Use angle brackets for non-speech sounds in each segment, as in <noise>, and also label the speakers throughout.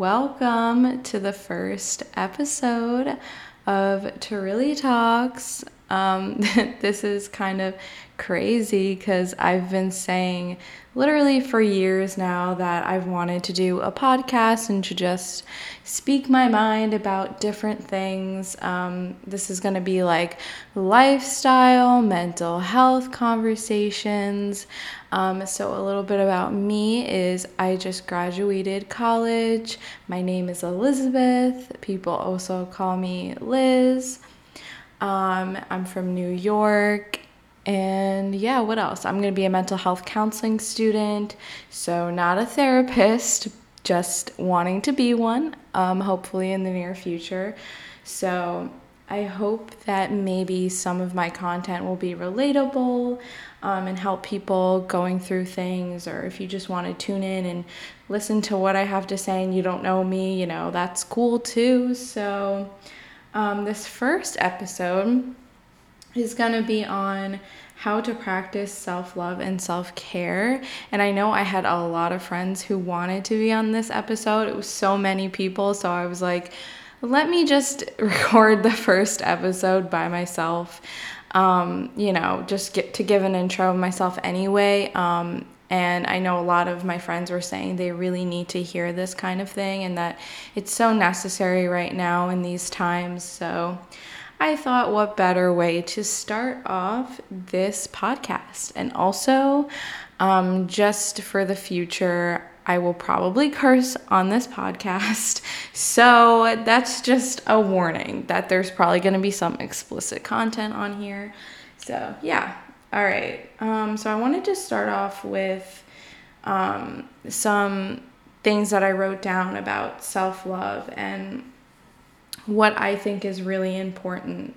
Speaker 1: Welcome to the first episode of Terilli Talks. Um, <laughs> this is kind of crazy because I've been saying literally for years now that I've wanted to do a podcast and to just speak my mind about different things. Um, this is going to be like lifestyle, mental health conversations. Um, so, a little bit about me is I just graduated college. My name is Elizabeth. People also call me Liz. Um, I'm from New York and yeah, what else? I'm going to be a mental health counseling student, so not a therapist, just wanting to be one, um, hopefully in the near future. So I hope that maybe some of my content will be relatable um, and help people going through things, or if you just want to tune in and listen to what I have to say and you don't know me, you know, that's cool too. So, um, this first episode is going to be on how to practice self love and self care. And I know I had a lot of friends who wanted to be on this episode. It was so many people. So I was like, let me just <laughs> record the first episode by myself. Um, you know, just get to give an intro of myself anyway. Um, and I know a lot of my friends were saying they really need to hear this kind of thing and that it's so necessary right now in these times. So, I thought, what better way to start off this podcast? And also, um, just for the future, I will probably curse on this podcast. <laughs> So that's just a warning that there's probably going to be some explicit content on here. So, yeah. All right. Um, so I wanted to start off with um, some things that I wrote down about self love and what I think is really important.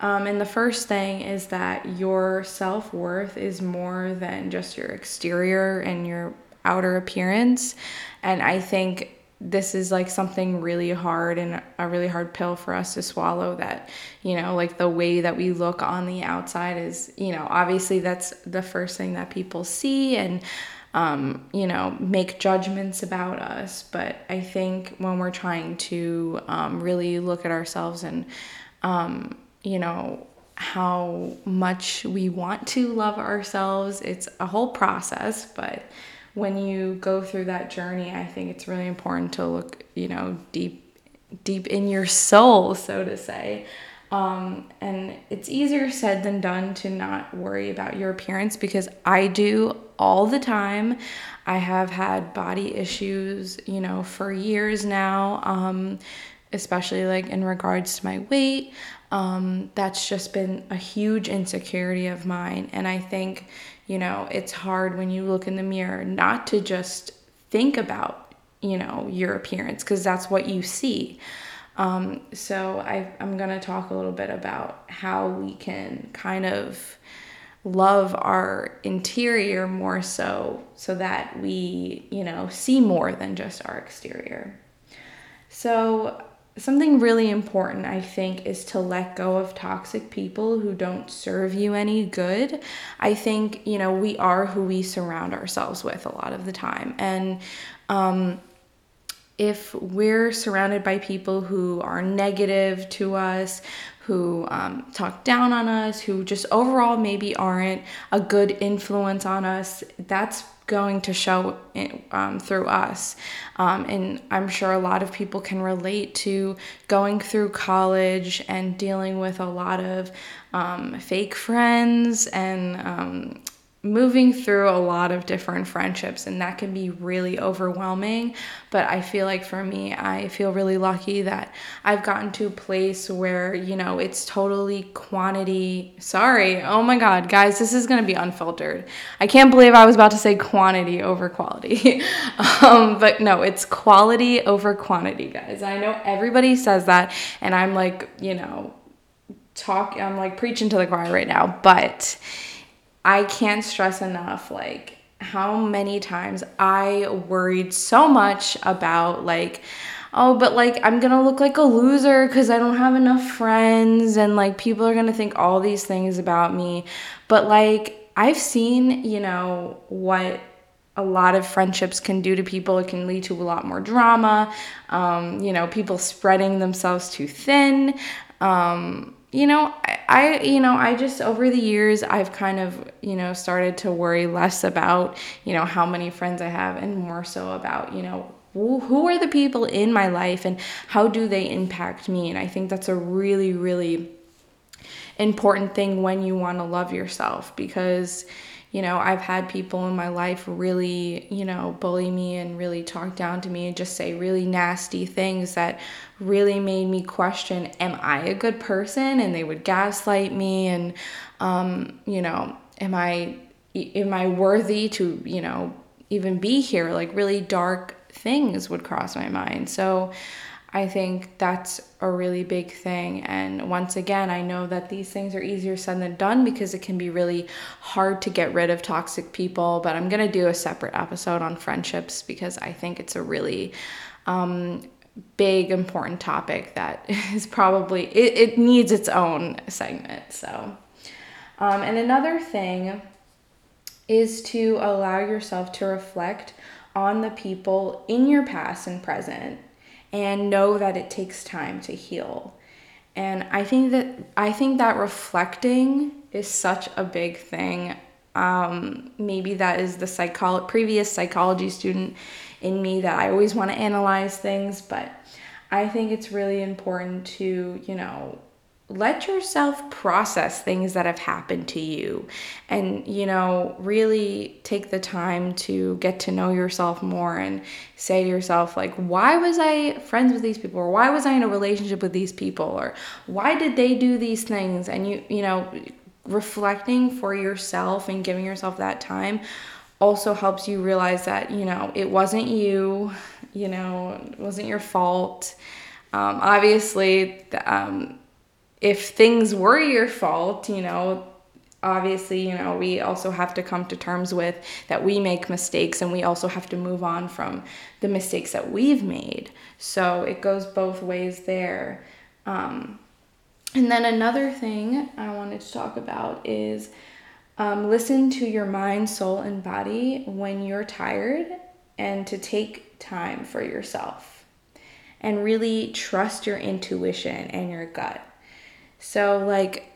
Speaker 1: Um, and the first thing is that your self worth is more than just your exterior and your outer appearance. And I think this is like something really hard and a really hard pill for us to swallow that, you know, like the way that we look on the outside is, you know, obviously that's the first thing that people see. And um, you know, make judgments about us. But I think when we're trying to um, really look at ourselves and, um, you know, how much we want to love ourselves, it's a whole process. But when you go through that journey, I think it's really important to look, you know, deep deep in your soul, so to say. Um, and it's easier said than done to not worry about your appearance because I do all the time. I have had body issues, you know, for years now, um, especially like in regards to my weight. Um, that's just been a huge insecurity of mine. And I think, you know, it's hard when you look in the mirror not to just think about, you know, your appearance because that's what you see. Um, so I, I'm going to talk a little bit about how we can kind of love our interior more so so that we you know see more than just our exterior so something really important i think is to let go of toxic people who don't serve you any good. I think you know we are who we surround ourselves with a lot of the time. And um, if we're surrounded by people who are negative to us, who um, talk down on us, who just overall maybe aren't a good influence on us, that's going to show um, through us. Um, and I'm sure a lot of people can relate to going through college and dealing with a lot of um, fake friends and um, moving through a lot of different friendships and that can be really overwhelming. But i feel like for me i feel really lucky that i've gotten to a place where you know it's totally quantity. Sorry. Oh my god guys this is going to be unfiltered. I can't believe i was about to say quantity over quality. <laughs> Um, but no it's quality over quantity guys. I know everybody says that and i'm like you know talk i'm like preaching to the choir right now but I can't stress enough like how many times I worried so much about like oh but like I'm to look like a loser cuz I don't have enough friends and like people are to think all these things about me but like I've seen, you know, what a lot of friendships can do to people. It can lead to a lot more drama, um, you know, people spreading themselves too thin. Um, you know, I, you know, I just over the years I've kind of, you know, started to worry less about, you know, how many friends I have and more so about, you know, who are the people in my life and how do they impact me? And I think that's a really, really important thing when you want to love yourself because you know, I've had people in my life really, you know, bully me and really talk down to me and just say really nasty things that really made me question, am I a good person? And they would gaslight me and, um, you know, am I, am I worthy to, you know, even be here? Like really dark things would cross my mind. So, I think that's a really big thing. And once again, I know that these things are easier said than done because it can be really hard to get rid of toxic people. But I'm going to do a separate episode on friendships because I think it's a really um, big, important topic that <laughs> is probably, it, it needs its own segment. So, um, and another thing is to allow yourself to reflect on the people in your past and present and know that it takes time to heal. And I think that I think that reflecting is such a big thing. Um, maybe that is the psycholo- previous psychology student in me that I always want to analyze things, but I think it's really important to, you know, let yourself process things that have happened to you and you know really take the time to get to know yourself more and say to yourself like why was i friends with these people? Or why was i in a relationship with these people? Or why did they do these things? And you you know reflecting for yourself and giving yourself that time also helps you realize that you know it wasn't you you know it wasn't your fault. Um, obviously um, if things were your fault, you know, obviously, you know, we also have to come to terms with that we make mistakes and we also have to move on from the mistakes that we've made. So it goes both ways there. Um, and then another thing I wanted to talk about is um, listen to your mind, soul, and body when you're tired and to take time for yourself and really trust your intuition and your gut. So, like,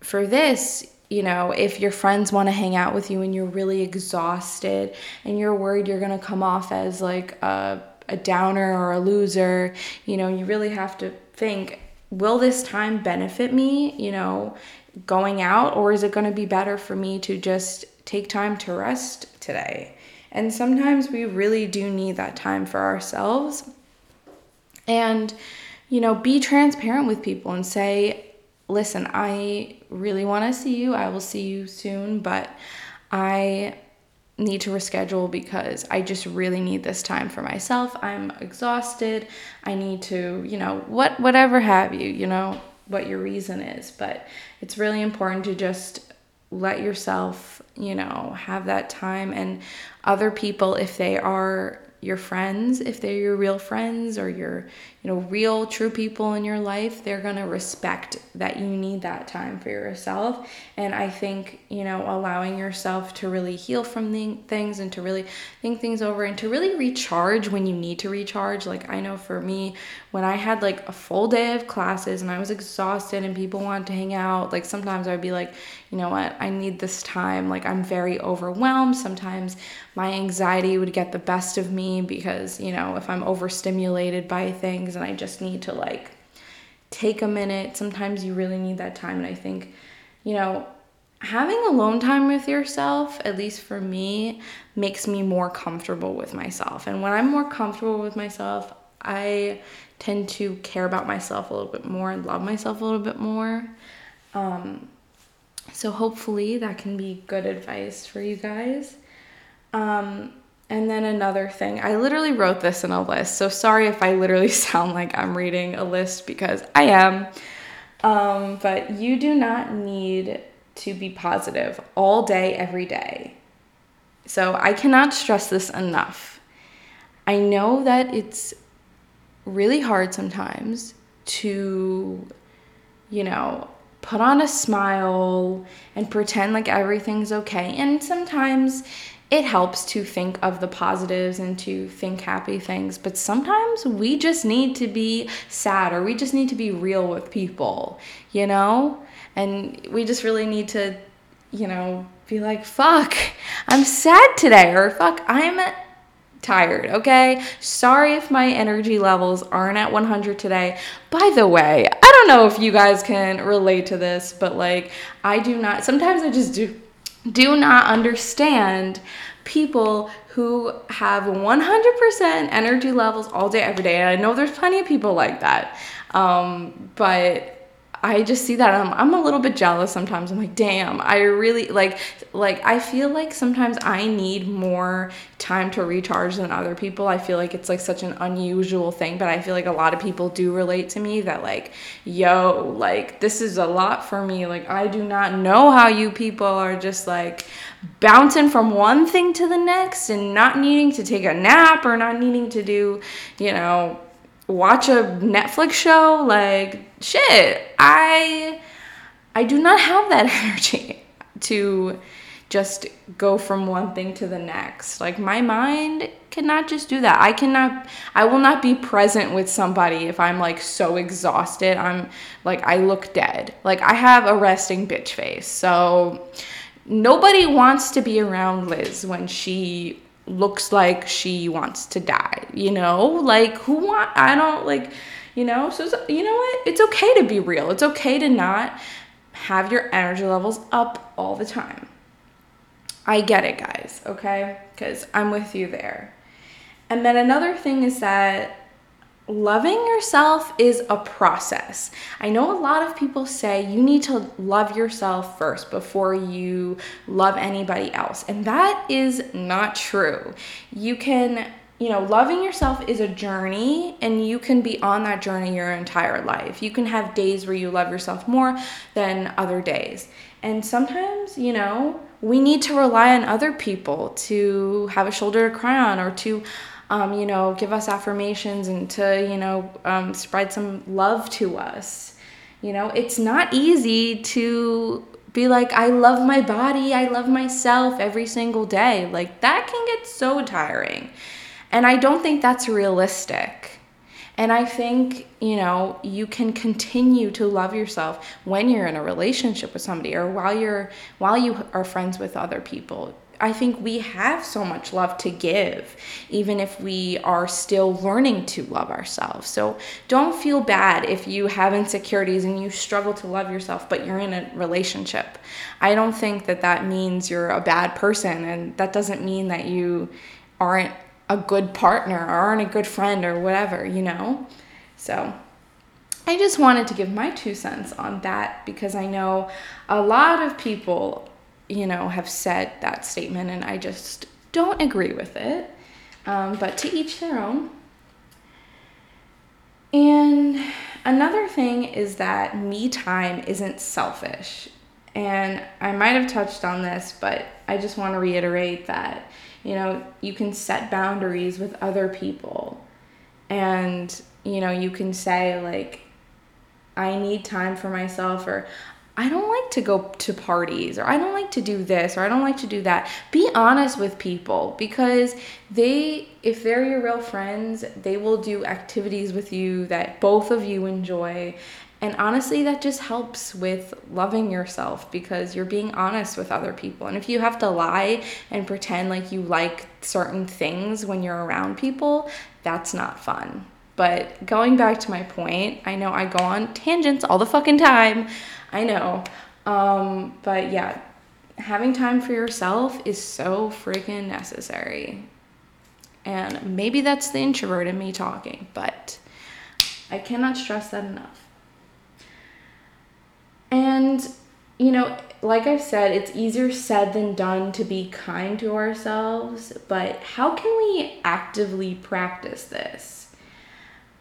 Speaker 1: for this, you know, if your friends want to hang out with you and you're really exhausted and you're worried you're going to come off as like a, a downer or a loser, you know, you really have to think will this time benefit me, you know, going out, or is it going to be better for me to just take time to rest today? And sometimes we really do need that time for ourselves. And, you know, be transparent with people and say, listen, I really want to see you. I will see you soon, but I need to reschedule because I just really need this time for myself. I'm exhausted. I need to, you know, what whatever have you, you know, what your reason is, but it's really important to just let yourself, you know, have that time and other people if they are your friends, if they're your real friends or your, you know, real true people in your life, they're going to respect that you need that time for yourself. And I think, you know, allowing yourself to really heal from the things and to really think things over and to really recharge when you need to recharge. Like I know for me, when I had like a full day of classes and I was exhausted and people wanted to hang out, like sometimes I'd be like, you know what, I need this time. Like I'm very overwhelmed. Sometimes my anxiety would get the best of me because, you know, if I'm overstimulated by things and I just need to like take a minute, sometimes you really need that time. And I think, you know, having alone time with yourself, at least for me, makes me more comfortable with myself. And when I'm more comfortable with myself, I tend to care about myself a little bit more and love myself a little bit more. Um, so hopefully that can be good advice for you guys. Um, and then another thing, I literally wrote this in a list. So sorry if I literally <laughs> sound like I'm reading a list because I am. Um, but you do not need to be positive all day, every day. So I cannot stress this enough. I know that it's really hard sometimes to, you know, put on a smile and pretend like everything's okay. And sometimes it helps to think of the positives and to think happy things, but sometimes we just need to be sad or we just need to be real with people, you know? And we just really need to, you know, be like, fuck, I'm sad today, or fuck, I'm tired, okay? Sorry if my energy levels aren't at 100 today. By the way, I don't know if you guys can relate to this, but like, I do not, sometimes I just do do not understand people who have 100% energy levels all day, every day. And I know there's plenty of people like that. Um, but I just see that I'm, I'm a little bit jealous sometimes. I'm like, damn, I really like, like, I feel like sometimes I need more time to recharge than other people. I feel like it's like such an unusual thing, but I feel like a lot of people do relate to me that, like, yo, like, this is a lot for me. Like, I do not know how you people are just like bouncing from one thing to the next and not needing to take a nap or not needing to do, you know, watch a Netflix show. Like, shit, I I do not have that <laughs> energy to just go from one thing to the next. Like my mind cannot just do that. I cannot I will not be present with somebody if I'm like so exhausted. I'm like I look dead. Like I have a resting bitch face. So nobody wants to be around Liz when she looks like she wants to die, you know? Like who want I don't like, you know? So you know what? It's okay to be real. It's okay to not have your energy levels up all the time. I get it, guys, okay? Cuz I'm with you there. And then another thing is that loving yourself is a process. I know a lot of people say you need to love yourself first before you love anybody else, and that is not true. You can you know, loving yourself is a journey and you can be on that journey your entire life. You can have days where you love yourself more than other days. And sometimes, you know, we need to rely on other people to have a shoulder to cry on or to um, you know, give us affirmations and to, you know, um, spread some love to us. You know, it's not easy to be like, I love my body, I love myself every single day. Like, that can get so tiring. And I don't think that's realistic. And I think, you know, you can continue to love yourself when you're in a relationship with somebody or while you're while you are friends with other people. I think we have so much love to give, even if we are still learning to love ourselves. So don't feel bad if you have insecurities and you struggle to love yourself, but you're in a relationship. I don't think that that means you're a bad person, and that doesn't mean that you aren't a good partner or aren't a good friend or whatever, you know? So. I just wanted to give my two cents on that because I know a lot of people you know, have said that statement, and I just don't agree with it. Um, but to each their own. And another thing is that me time isn't selfish. And I might have touched on this, but I just want to reiterate that, you know, you can set boundaries with other people. And, you know, you can say, like, I need time for myself, or I don't like to go to parties or I don't like to do this or I don't like to do that. Be honest with people because they if they're your real friends, they will do activities with you that both of you enjoy. And honestly, that just helps with loving yourself because you're being honest with other people. And if you have to lie and pretend like you like certain things when you're around people, that's not fun. But going back to my point, I know I go on tangents all the fucking time. I know. Um, but yeah, having time for yourself is so freaking necessary. And maybe that's the introvert in me talking, but I cannot stress that enough. And, you know, like I've said, it's easier said than done to be kind to ourselves, but how can we actively practice this?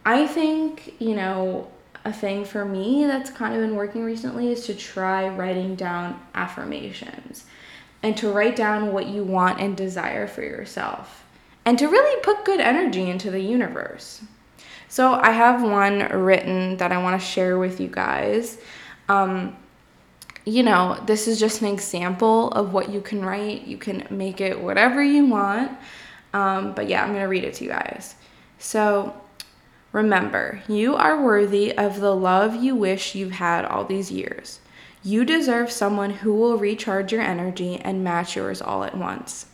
Speaker 1: I think, you know, a thing for me that's kind of been working recently is to try writing down affirmations and to write down what you want and desire for yourself and to really put good energy into the universe. So, I have one written that I want to share with you guys. Um, you know, this is just an example of what you can write. You can make it whatever you want. Um, but yeah, I'm going to read it to you guys. So remember, you are worthy of the love you wish you've had all these years. You deserve someone who will recharge your energy and match yours all at once.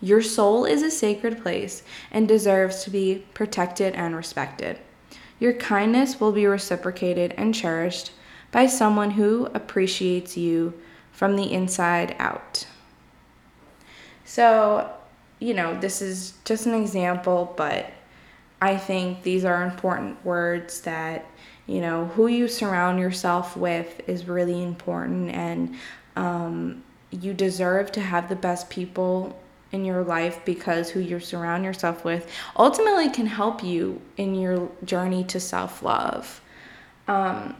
Speaker 1: Your soul is a sacred place and deserves to be protected and respected. Your kindness will be reciprocated and cherished by someone who appreciates you from the inside out. So, you know, this is just an example, but I think these are important words that, you know, who you surround yourself with is really important, and um, you deserve to have the best people in your life because who you surround yourself with ultimately can help you in your journey to self love. Um,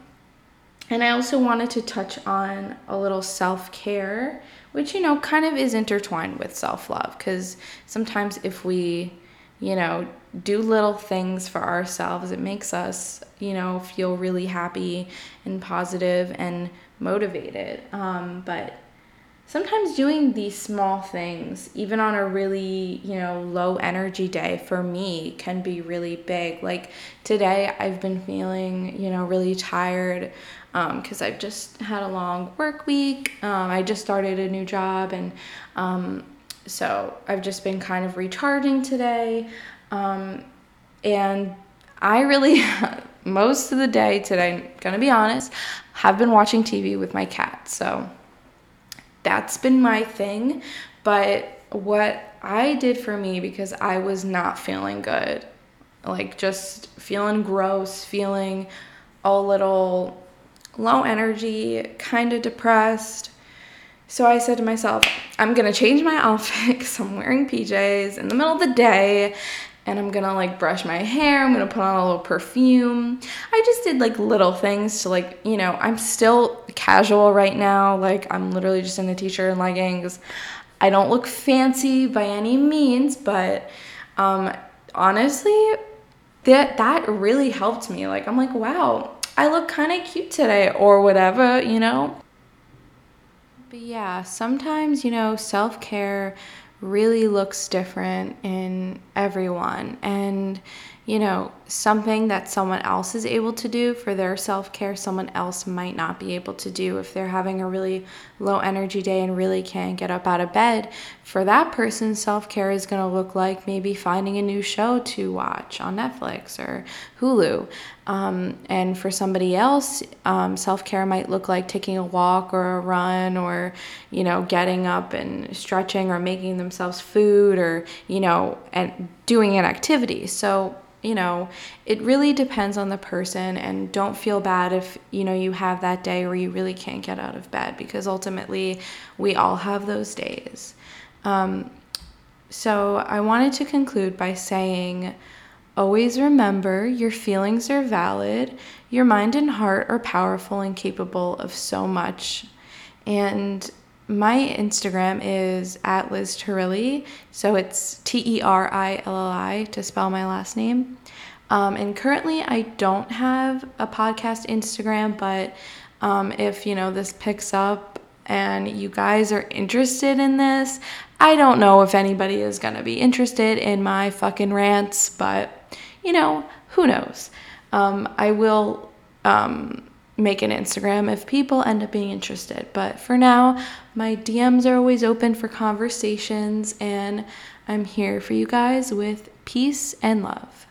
Speaker 1: and I also wanted to touch on a little self care, which, you know, kind of is intertwined with self love because sometimes if we, you know, do little things for ourselves, it makes us, you know, feel really happy and positive and motivated. Um, but sometimes doing these small things, even on a really, you know, low energy day for me can be really big. Like today, I've been feeling, you know, really tired because um, I've just had a long work week. Um, I just started a new job, and um, so I've just been kind of recharging today. Um, and I really, <laughs> most of the day today, gonna be honest, have been watching TV with my cat. So that's been my thing. But what I did for me because I was not feeling good, like just feeling gross, feeling a little low energy, kind of depressed. So I said to myself, I'm gonna change my <laughs> outfit because I'm wearing PJs in the middle of the day and I'm gonna like brush my hair. I'm gonna put on a little perfume. I just did like little things to like, you know, I'm still casual right now. Like, I'm literally just in a t shirt and leggings. I don't look fancy by any means, but um, honestly, that that really helped me. Like, I'm like, wow, I look kind of cute today or whatever, you know? But yeah, sometimes, you know, self care really looks different in everyone. And you know, something that someone else is able to do for their self care, someone else might not be able to do if they're having a really low energy day and really can't get up out of bed. For that person, self care is going to look like maybe finding a new show to watch on Netflix or Hulu. Um, and for somebody else, um, self care might look like taking a walk or a run or, you know, getting up and stretching or making themselves food or, you know, and doing an activity. So, you know, it really depends on the person and don't feel bad if, you know, you have that day where you really can't get out of bed because ultimately we all have those days. Um, so I wanted to conclude by saying, always remember your feelings are valid, your mind and heart are powerful and capable of so much. And my Instagram is at Liz Terilli, so it's T E R I L L I to spell my last name. Um, and currently, I don't have a podcast Instagram, but um, if you know this picks up and you guys are interested in this, I don't know if anybody is gonna be interested in my fucking rants, but you know, who knows? Um, I will um, make an Instagram if people end up being interested. But for now, my DMs are always open for conversations, and I'm here for you guys with peace and love.